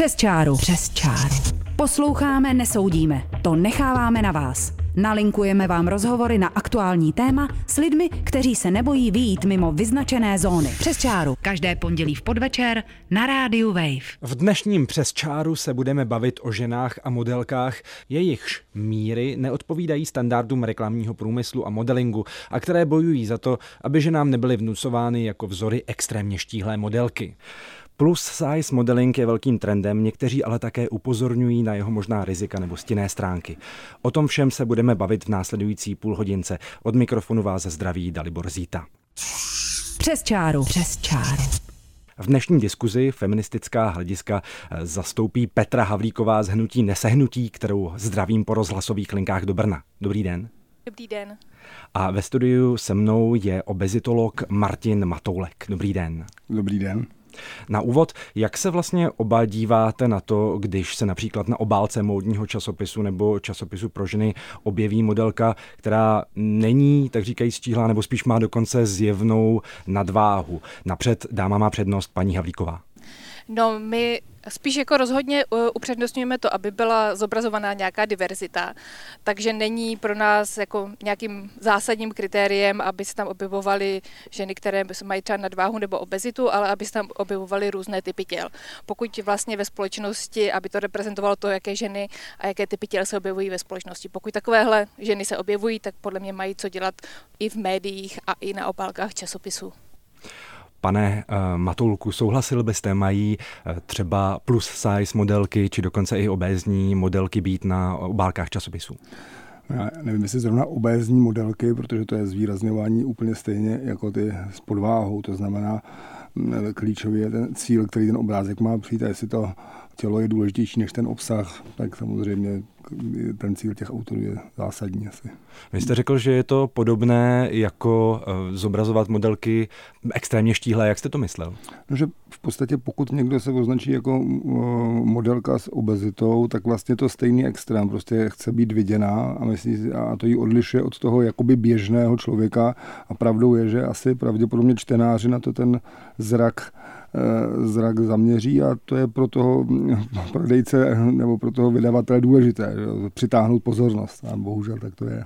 Přes čáru. Přes čáru. Posloucháme, nesoudíme. To necháváme na vás. Nalinkujeme vám rozhovory na aktuální téma s lidmi, kteří se nebojí výjít mimo vyznačené zóny. Přes čáru. Každé pondělí v podvečer na rádiu Wave. V dnešním Přes čáru se budeme bavit o ženách a modelkách, jejichž míry neodpovídají standardům reklamního průmyslu a modelingu a které bojují za to, aby ženám nebyly vnucovány jako vzory extrémně štíhlé modelky. Plus size modeling je velkým trendem, někteří ale také upozorňují na jeho možná rizika nebo stinné stránky. O tom všem se budeme bavit v následující půl hodince. Od mikrofonu vás zdraví Dalibor Zíta. Přes čáru. Přes čáru. V dnešní diskuzi feministická hlediska eh, zastoupí Petra Havlíková z hnutí Nesehnutí, kterou zdravím po rozhlasových linkách do Brna. Dobrý den. Dobrý den. A ve studiu se mnou je obezitolog Martin Matoulek. Dobrý den. Dobrý den. Na úvod, jak se vlastně oba díváte na to, když se například na obálce módního časopisu nebo časopisu pro ženy objeví modelka, která není, tak říkají, stíhlá, nebo spíš má dokonce zjevnou nadváhu. Napřed dáma má přednost paní Havlíková. No, my Spíš jako rozhodně uh, upřednostňujeme to, aby byla zobrazovaná nějaká diverzita, takže není pro nás jako nějakým zásadním kritériem, aby se tam objevovaly ženy, které mají třeba nadváhu nebo obezitu, ale aby se tam objevovaly různé typy těl. Pokud vlastně ve společnosti, aby to reprezentovalo to, jaké ženy a jaké typy těl se objevují ve společnosti. Pokud takovéhle ženy se objevují, tak podle mě mají co dělat i v médiích a i na obálkách časopisů. Pane uh, Matulku, souhlasil byste, mají uh, třeba plus size modelky, či dokonce i obézní modelky být na obálkách časopisů? Já nevím, jestli zrovna obézní modelky, protože to je zvýrazňování úplně stejně jako ty s podváhou, to znamená, klíčový je ten cíl, který ten obrázek má přijít a jestli to tělo je důležitější než ten obsah, tak samozřejmě ten cíl těch autorů je zásadní asi. Vy jste řekl, že je to podobné jako uh, zobrazovat modelky extrémně štíhlé. Jak jste to myslel? No, že v podstatě pokud někdo se označí jako uh, modelka s obezitou, tak vlastně to stejný extrém. Prostě chce být viděná a, myslí, a to ji odlišuje od toho jakoby běžného člověka. A pravdou je, že asi pravděpodobně čtenáři na to ten zrak Eh, zrak zaměří a to je pro toho prodejce nebo pro toho vydavatele důležité, přitáhnout pozornost a bohužel tak to je.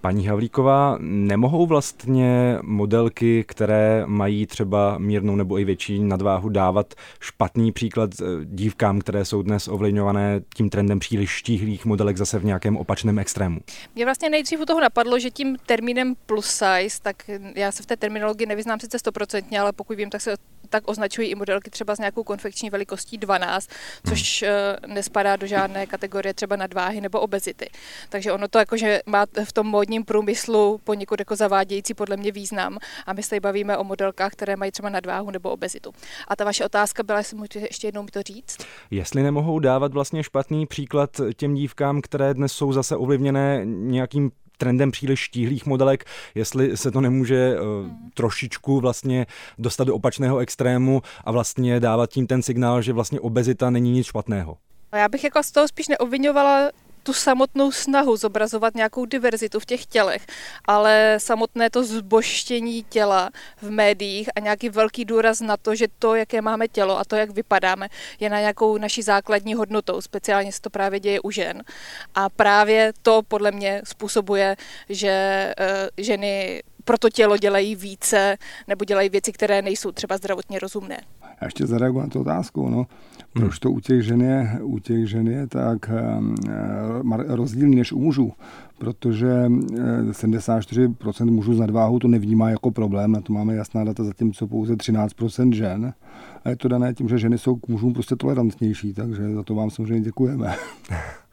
Paní Havlíková, nemohou vlastně modelky, které mají třeba mírnou nebo i větší nadváhu, dávat špatný příklad eh, dívkám, které jsou dnes ovlivňované tím trendem příliš štíhlých modelek zase v nějakém opačném extrému? Mě vlastně nejdřív u toho napadlo, že tím termínem plus size, tak já se v té terminologii nevyznám sice stoprocentně, ale pokud vím, tak se tak označují i modelky třeba s nějakou konfekční velikostí 12, což hmm. nespadá do žádné kategorie třeba nadváhy nebo obezity. Takže ono to jakože má v tom módním průmyslu poněkud jako zavádějící podle mě význam a my se tady bavíme o modelkách, které mají třeba nadváhu nebo obezitu. A ta vaše otázka byla, jestli můžete ještě jednou mi to říct? Jestli nemohou dávat vlastně špatný příklad těm dívkám, které dnes jsou zase ovlivněné nějakým trendem příliš štíhlých modelek, jestli se to nemůže uh, trošičku vlastně dostat do opačného extrému a vlastně dávat tím ten signál, že vlastně obezita není nic špatného. Já bych jako z toho spíš neobvinovala tu samotnou snahu zobrazovat nějakou diverzitu v těch tělech, ale samotné to zboštění těla v médiích a nějaký velký důraz na to, že to, jaké máme tělo a to, jak vypadáme, je na nějakou naší základní hodnotou. Speciálně se to právě děje u žen. A právě to podle mě způsobuje, že uh, ženy pro to tělo dělají více nebo dělají věci, které nejsou třeba zdravotně rozumné. Já ještě zareaguji na tu otázku. No. Proč to u těch žen je, u těch žen je tak uh, rozdílný než u mužů? Protože 74% eh, mužů z nadváhu to nevnímá jako problém, na to máme jasná data, zatímco pouze 13% žen. A je to dané tím, že ženy jsou k mužům prostě tolerantnější, takže za to vám samozřejmě děkujeme.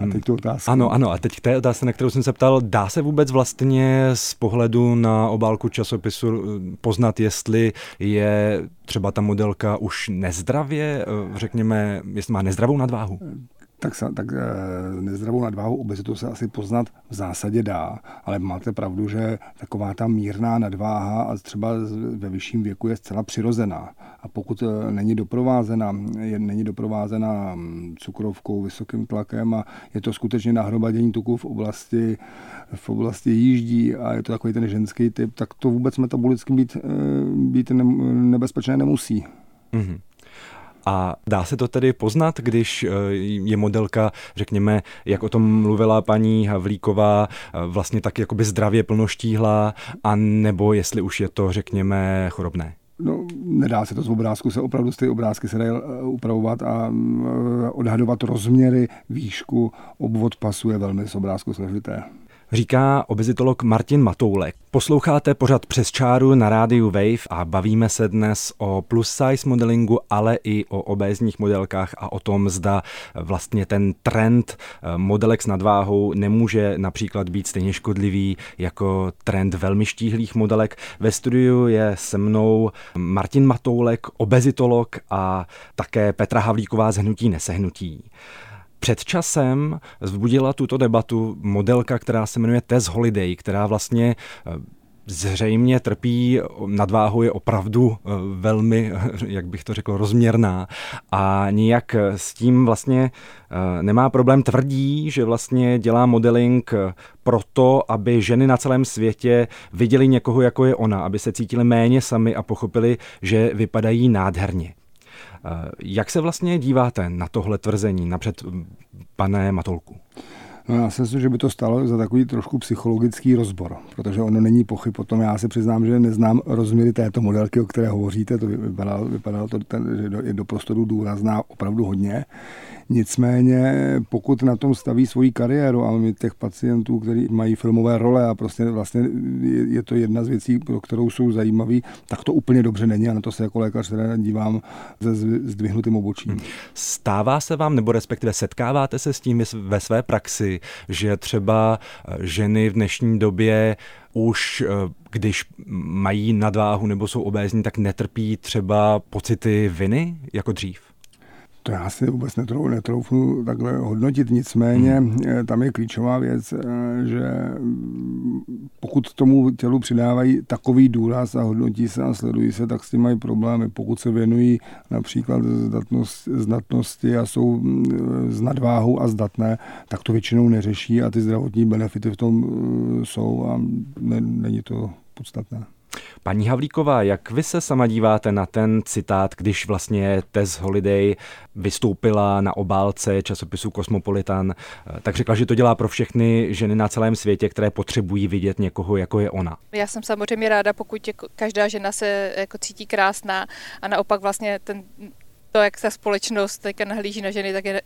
A teď tu otázku. Ano, ano, a teď k té otázce, na kterou jsem se ptal, dá se vůbec vlastně z pohledu na obálku časopisu eh, poznat, jestli je třeba ta modelka už nezdravě, eh, řekněme, jestli má nezdravou nadváhu? Tak, tak eh, nezdravou nadváhu obezitu se asi poznat v zásadě dá, ale máte pravdu, že taková ta mírná nadváha a třeba ve vyšším věku je zcela přirozená. A pokud eh, není doprovázena, je, není doprovázena hm, cukrovkou, vysokým tlakem a je to skutečně nahromadění tuku v oblasti, v oblasti jíždí a je to takový ten ženský typ, tak to vůbec metabolicky být, eh, být nebezpečné nemusí. Mm-hmm. A dá se to tedy poznat, když je modelka, řekněme, jak o tom mluvila paní Havlíková, vlastně tak jakoby zdravě plnoštíhlá, a nebo jestli už je to, řekněme, chorobné? No, nedá se to z obrázku, se opravdu z ty obrázky se dají eh, upravovat a eh, odhadovat rozměry, výšku, obvod pasu je velmi z obrázku složité říká obezitolog Martin Matoulek. Posloucháte pořad přes čáru na rádiu Wave a bavíme se dnes o plus size modelingu, ale i o obézních modelkách a o tom, zda vlastně ten trend eh, modelek s nadváhou nemůže například být stejně škodlivý jako trend velmi štíhlých modelek. Ve studiu je se mnou Martin Matoulek, obezitolog a také Petra Havlíková z Hnutí nesehnutí. Před časem vzbudila tuto debatu modelka, která se jmenuje Tess Holiday, která vlastně eh, zřejmě trpí nadváhou je opravdu eh, velmi, jak bych to řekl, rozměrná a nijak s tím vlastně eh, nemá problém. Tvrdí, že vlastně dělá modeling proto, aby ženy na celém světě viděli někoho, jako je ona, aby se cítili méně sami a pochopili, že vypadají nádherně. Eh, jak se vlastně díváte na tohle tvrzení, napřed pane Matolku? No já si myslím, že by to stalo za takový trošku psychologický rozbor, protože ono není pochyb o tom. Já se přiznám, že neznám rozměry této modelky, o které hovoříte. To vypadalo, vypadalo to, ten, že je do prostoru důrazná opravdu hodně. Nicméně, pokud na tom staví svoji kariéru, a my těch pacientů, kteří mají filmové role a prostě vlastně je to jedna z věcí, pro kterou jsou zajímaví, tak to úplně dobře není a na to se jako lékař teda dívám se zdvihnutým obočím. Stává se vám, nebo respektive setkáváte se s tím ve své praxi, že třeba eh, ženy v dnešní době už eh, když mají nadváhu nebo jsou obézní, tak netrpí třeba pocity viny jako dřív? To já si vůbec netroufnu, netroufnu takhle hodnotit, nicméně hmm. Eh, tam je klíčová věc, eh, že pokud tomu tělu přidávají takový důraz a hodnotí se a sledují se, tak s tím mají problémy. Pokud se věnují například zdatnost, zdatnosti a jsou mm, s nadváhou a zdatné, tak to většinou neřeší a ty zdravotní benefity v tom eh, jsou a ne, není to podstatné. Paní Havlíková, jak vy se sama díváte na ten citát, když vlastně Tess Holiday vystoupila na obálce časopisu Cosmopolitan, tak řekla, že to dělá pro všechny ženy na celém světě, které potřebují vidět někoho, jako je ona. Já jsem samozřejmě ráda, pokud každá žena se jako cítí krásná a naopak vlastně ten to, jak ta společnost teďka nahlíží na ženy, tak je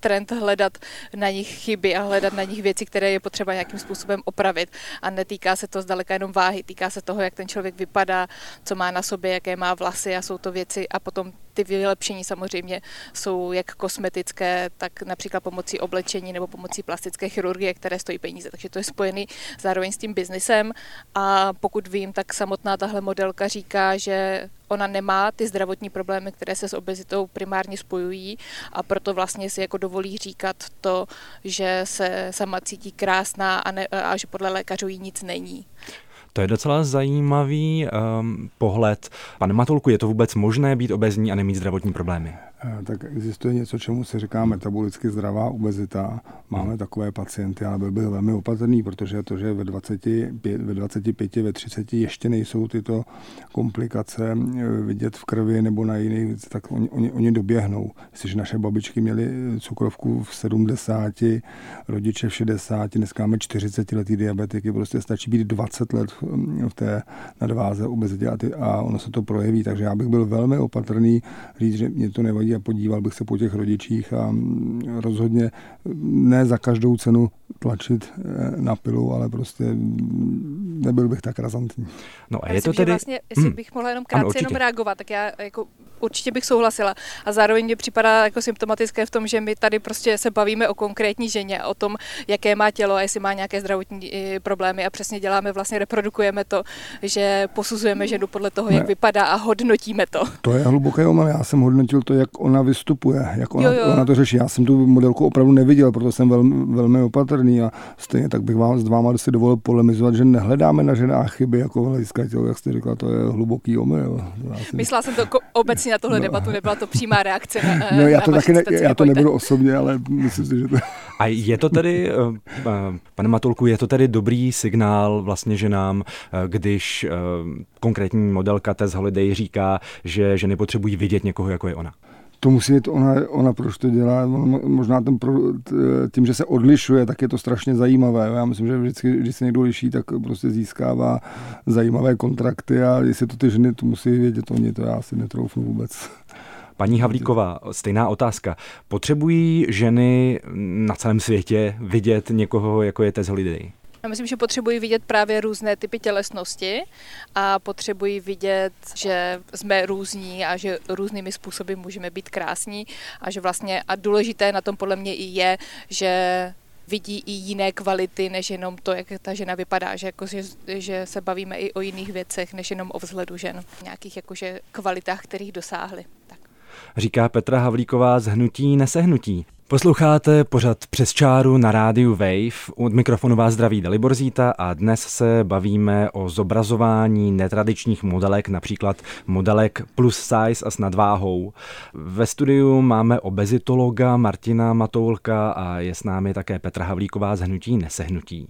trend hledat na nich chyby a hledat na nich věci, které je potřeba nějakým způsobem opravit. A netýká se to zdaleka jenom váhy, týká se toho, jak ten člověk vypadá, co má na sobě, jaké má vlasy a jsou to věci a potom ty vylepšení samozřejmě jsou jak kosmetické, tak například pomocí oblečení nebo pomocí plastické chirurgie, které stojí peníze. Takže to je spojený zároveň s tím biznesem. A pokud vím, tak samotná tahle modelka říká, že ona nemá ty zdravotní problémy, které se s obezitou primárně spojují a proto vlastně si jako dovolí říkat to, že se sama cítí krásná a, ne, a že podle lékařů jí nic není. To je docela zajímavý um, pohled. Pane Matulku, je to vůbec možné být obezní a nemít zdravotní problémy? Eh, tak existuje něco, čemu se říká metabolicky zdravá obezita. Máme hmm. takové pacienty, ale byl bych velmi opatrný, protože to, že ve 25, ve 25, ve 30 ještě nejsou tyto komplikace eh, vidět v krvi nebo na jiných, tak oni, oni, oni doběhnou. Jestliže naše babičky měly cukrovku v 70, rodiče v 60, dneska máme 40 letý diabetiky, prostě stačí být 20 let v té nadváze obezitě a, ty, a ono se to projeví, takže já bych byl velmi opatrný říct, že mě to nevadí a podíval bych se po těch rodičích a mm, rozhodně ne za každou cenu tlačit eh, na pilu, ale prostě mm, nebyl bych tak razantní. No a je to tedy... Vlastně, jestli hmm. bych mohla jenom krátce ano, jenom reagovat, tak já jako určitě bych souhlasila. A zároveň mě připadá jako symptomatické v tom, že my tady prostě se bavíme o konkrétní ženě, o tom, jaké má tělo a jestli má nějaké zdravotní problémy a přesně děláme, vlastně reprodukujeme to, že posuzujeme ženu podle toho, ne. jak vypadá a hodnotíme to. To je hluboké omyl. Já jsem hodnotil to, jak ona vystupuje, jak ona, jo, jo. ona to řeší. Já jsem tu modelku opravdu neviděl, proto jsem velmi, velmi opatrný a stejně tak bych vám s váma si dovolil polemizovat, že nehledáme na ženách chyby jako hlediska jak jste říkala, to je hluboký omyl. Myslela jsem to obecně na tohle no. debatu, nebyla to přímá reakce na, no, já to na taky ne, já to nebudu osobně, ale myslím si, že to... A je to tedy, eh, eh, pane Matulku, je to tedy dobrý signál vlastně ženám, eh, když konkrétní modelka Tess Holiday říká, že ženy potřebují vidět někoho, jako je ona? To musí být ona, ona proč to dělá. Možná ten pro, tím, že se odlišuje, tak je to strašně zajímavé. Já myslím, že vždycky, když se někdo liší, tak prostě získává zajímavé kontrakty a jestli to ty ženy to musí vědět oni, to já si netroufnu vůbec. Paní Havlíková, stejná otázka. Potřebují ženy na celém světě vidět někoho, jako je Tess Holiday? Já myslím, že potřebují vidět právě různé typy tělesnosti a potřebují vidět, že jsme různí a že různými způsoby můžeme být krásní a že vlastně a důležité na tom podle mě i je, že vidí i jiné kvality, než jenom to, jak ta žena vypadá, že, jako, že, že se bavíme i o jiných věcech, než jenom o vzhledu žen, nějakých jakože kvalitách, kterých dosáhly. Říká Petra Havlíková z Hnutí nesehnutí. Posloucháte pořad přes čáru na rádiu Wave. Od mikrofonu vás zdraví Dalibor Zíta a dnes se bavíme o zobrazování netradičních modelek, například modelek plus size a s nadváhou. Ve studiu máme obezitologa Martina Matoulka a je s námi také Petra Havlíková z Hnutí Nesehnutí.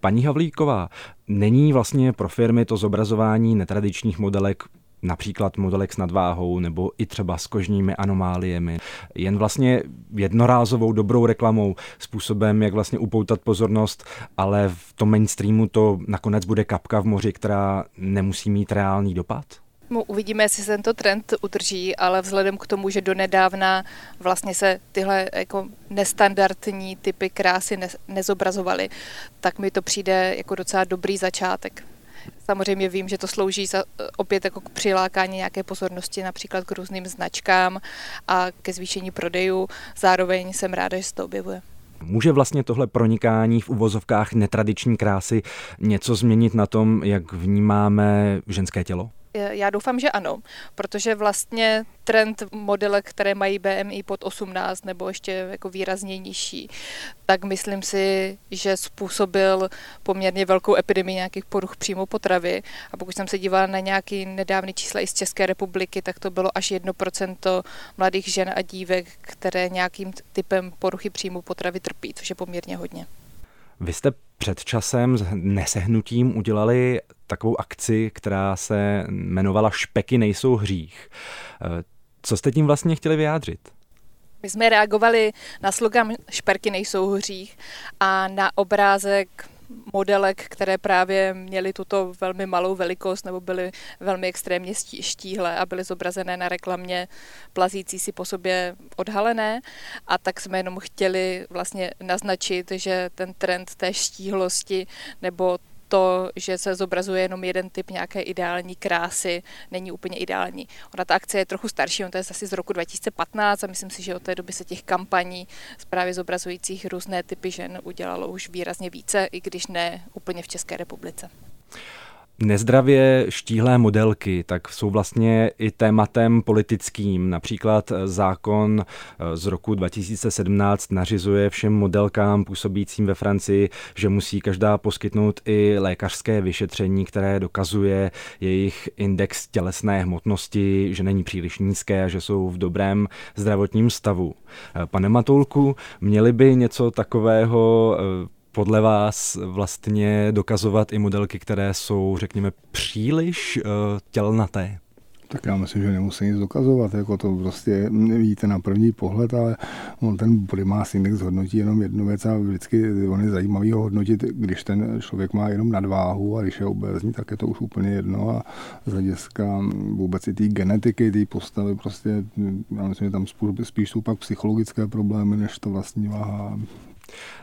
Paní Havlíková, není vlastně pro firmy to zobrazování netradičních modelek například modelek s nadváhou nebo i třeba s kožními anomáliemi. Jen vlastně jednorázovou dobrou reklamou, způsobem, jak vlastně upoutat pozornost, ale v tom mainstreamu to nakonec bude kapka v moři, která nemusí mít reálný dopad? No, uvidíme, jestli se tento trend udrží, ale vzhledem k tomu, že donedávna vlastně se tyhle jako nestandardní typy krásy ne, nezobrazovaly, tak mi to přijde jako docela dobrý začátek. Samozřejmě vím, že to slouží za, opět jako k přilákání nějaké pozornosti například k různým značkám a ke zvýšení prodejů. Zároveň jsem ráda, že se to objevuje. Může vlastně tohle pronikání v uvozovkách netradiční krásy něco změnit na tom, jak vnímáme ženské tělo? Já doufám, že ano, protože vlastně trend modelek, které mají BMI pod 18 nebo ještě jako výrazně nižší, tak myslím si, že způsobil poměrně velkou epidemii nějakých poruch příjmu potravy. A pokud jsem se dívala na nějaký nedávný čísla i z České republiky, tak to bylo až 1% mladých žen a dívek, které nějakým typem poruchy příjmu potravy trpí, což je poměrně hodně. Vy jste před časem s nesehnutím udělali takovou akci, která se jmenovala Špeky nejsou hřích. Co jste tím vlastně chtěli vyjádřit? My jsme reagovali na slogan Šperky nejsou hřích a na obrázek modelek, které právě měly tuto velmi malou velikost nebo byly velmi extrémně štíhlé a byly zobrazené na reklamě plazící si po sobě odhalené a tak jsme jenom chtěli vlastně naznačit, že ten trend té štíhlosti nebo to, že se zobrazuje jenom jeden typ nějaké ideální krásy, není úplně ideální. Ona ta akce je trochu starší, on to je asi z roku 2015 a myslím si, že od té doby se těch kampaní právě zobrazujících různé typy žen udělalo už výrazně více, i když ne úplně v České republice. Nezdravě štíhlé modelky tak jsou vlastně i tématem politickým. Například zákon eh, z roku 2017 nařizuje všem modelkám působícím ve Francii, že musí každá poskytnout i lékařské vyšetření, které dokazuje jejich index tělesné hmotnosti, že není příliš nízké a že jsou v dobrém zdravotním stavu. Eh, pane Matulku, měli by něco takového eh, podle vás vlastně dokazovat i modelky, které jsou, řekněme, příliš uh, tělnaté? Tak já myslím, že nemusí nic dokazovat, jako to prostě vidíte na první pohled, ale on ten body mass index hodnotí jenom jednu věc a vždycky on je zajímavý ho hodnotit, když ten člověk má jenom nadváhu a když je obézní, tak je to už úplně jedno a z hlediska vůbec i té genetiky, té postavy, prostě já myslím, že tam spíš jsou pak psychologické problémy, než to vlastní váha.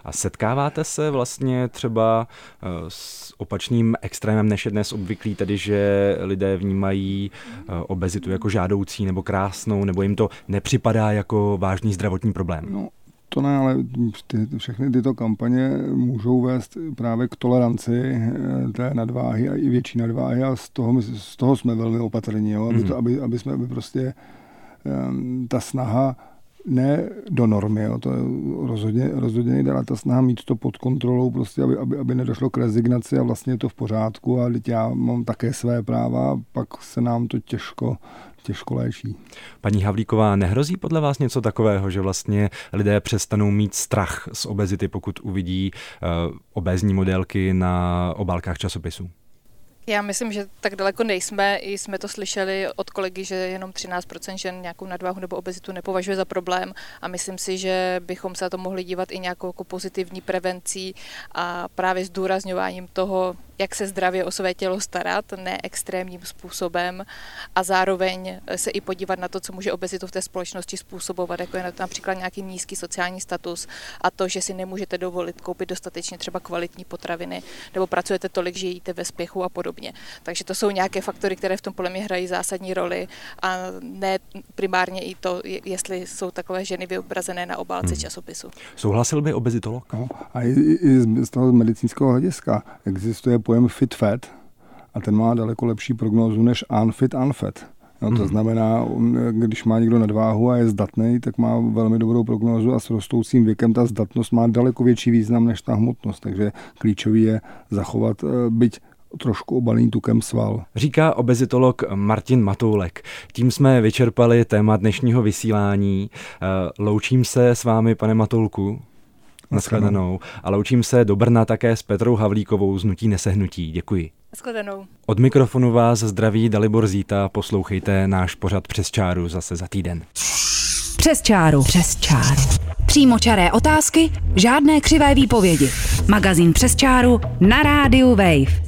A setkáváte se vlastně třeba eh, s opačným extrémem, než je dnes obvyklý, tedy že lidé vnímají eh, obezitu jako žádoucí nebo krásnou, nebo jim to nepřipadá jako vážný zdravotní problém? No. To ne, ale ty, všechny tyto kampaně můžou vést právě k toleranci eh, té nadváhy a i větší nadváhy a z toho, z toho jsme velmi opatrní, jo? Aby, to, mhm. aby, aby jsme aby prostě ta snaha ne do normy, jo, to je rozhodně, rozhodně nejde, ale ta snaha mít to pod kontrolou, prostě, aby, aby, aby nedošlo k rezignaci a vlastně je to v pořádku a teď já mám také své práva, pak se nám to těžko, těžko léčí. Paní Havlíková, nehrozí podle vás něco takového, že vlastně lidé přestanou mít strach z obezity, pokud uvidí uh, obézní modelky na obálkách časopisů? Já myslím, že tak daleko nejsme. I jsme to slyšeli od kolegy, že jenom 13% žen nějakou nadváhu nebo obezitu nepovažuje za problém a myslím si, že bychom se na to mohli dívat i nějakou jako pozitivní prevencí a právě zdůrazňováním toho, jak se zdravě o své tělo starat, ne extrémním způsobem a zároveň se i podívat na to, co může obezitu v té společnosti způsobovat, jako je například nějaký nízký sociální status a to, že si nemůžete dovolit koupit dostatečně třeba kvalitní potraviny nebo pracujete tolik, že jíte ve spěchu a podobně. Takže to jsou nějaké faktory, které v tom podle mě hrají zásadní roli a ne primárně i to, jestli jsou takové ženy vyobrazené na obálce hmm. časopisu. Souhlasil by obezitolog? No, a i, i z toho medicínského hlediska existuje pojem fit fat a ten má daleko lepší prognózu než unfit unfat. No, to hmm. znamená, když má někdo nadváhu a je zdatný, tak má velmi dobrou prognózu a s rostoucím věkem ta zdatnost má daleko větší význam než ta hmotnost. Takže klíčový je zachovat, eh, byť trošku obalný tukem sval. Říká obezitolog Martin Matoulek. Tím jsme vyčerpali téma dnešního vysílání. Eh, loučím se s vámi, pane Matoulku. Naschledanou. A loučím se do Brna také s Petrou Havlíkovou z Nutí nesehnutí. Děkuji. Naschledanou. Od mikrofonu vás zdraví Dalibor Zíta. Poslouchejte náš pořad Přes čáru zase za týden. Přes čáru. Přes čáru. Přímočaré otázky, žádné křivé výpovědi. Magazín Přes čáru na rádiu Wave.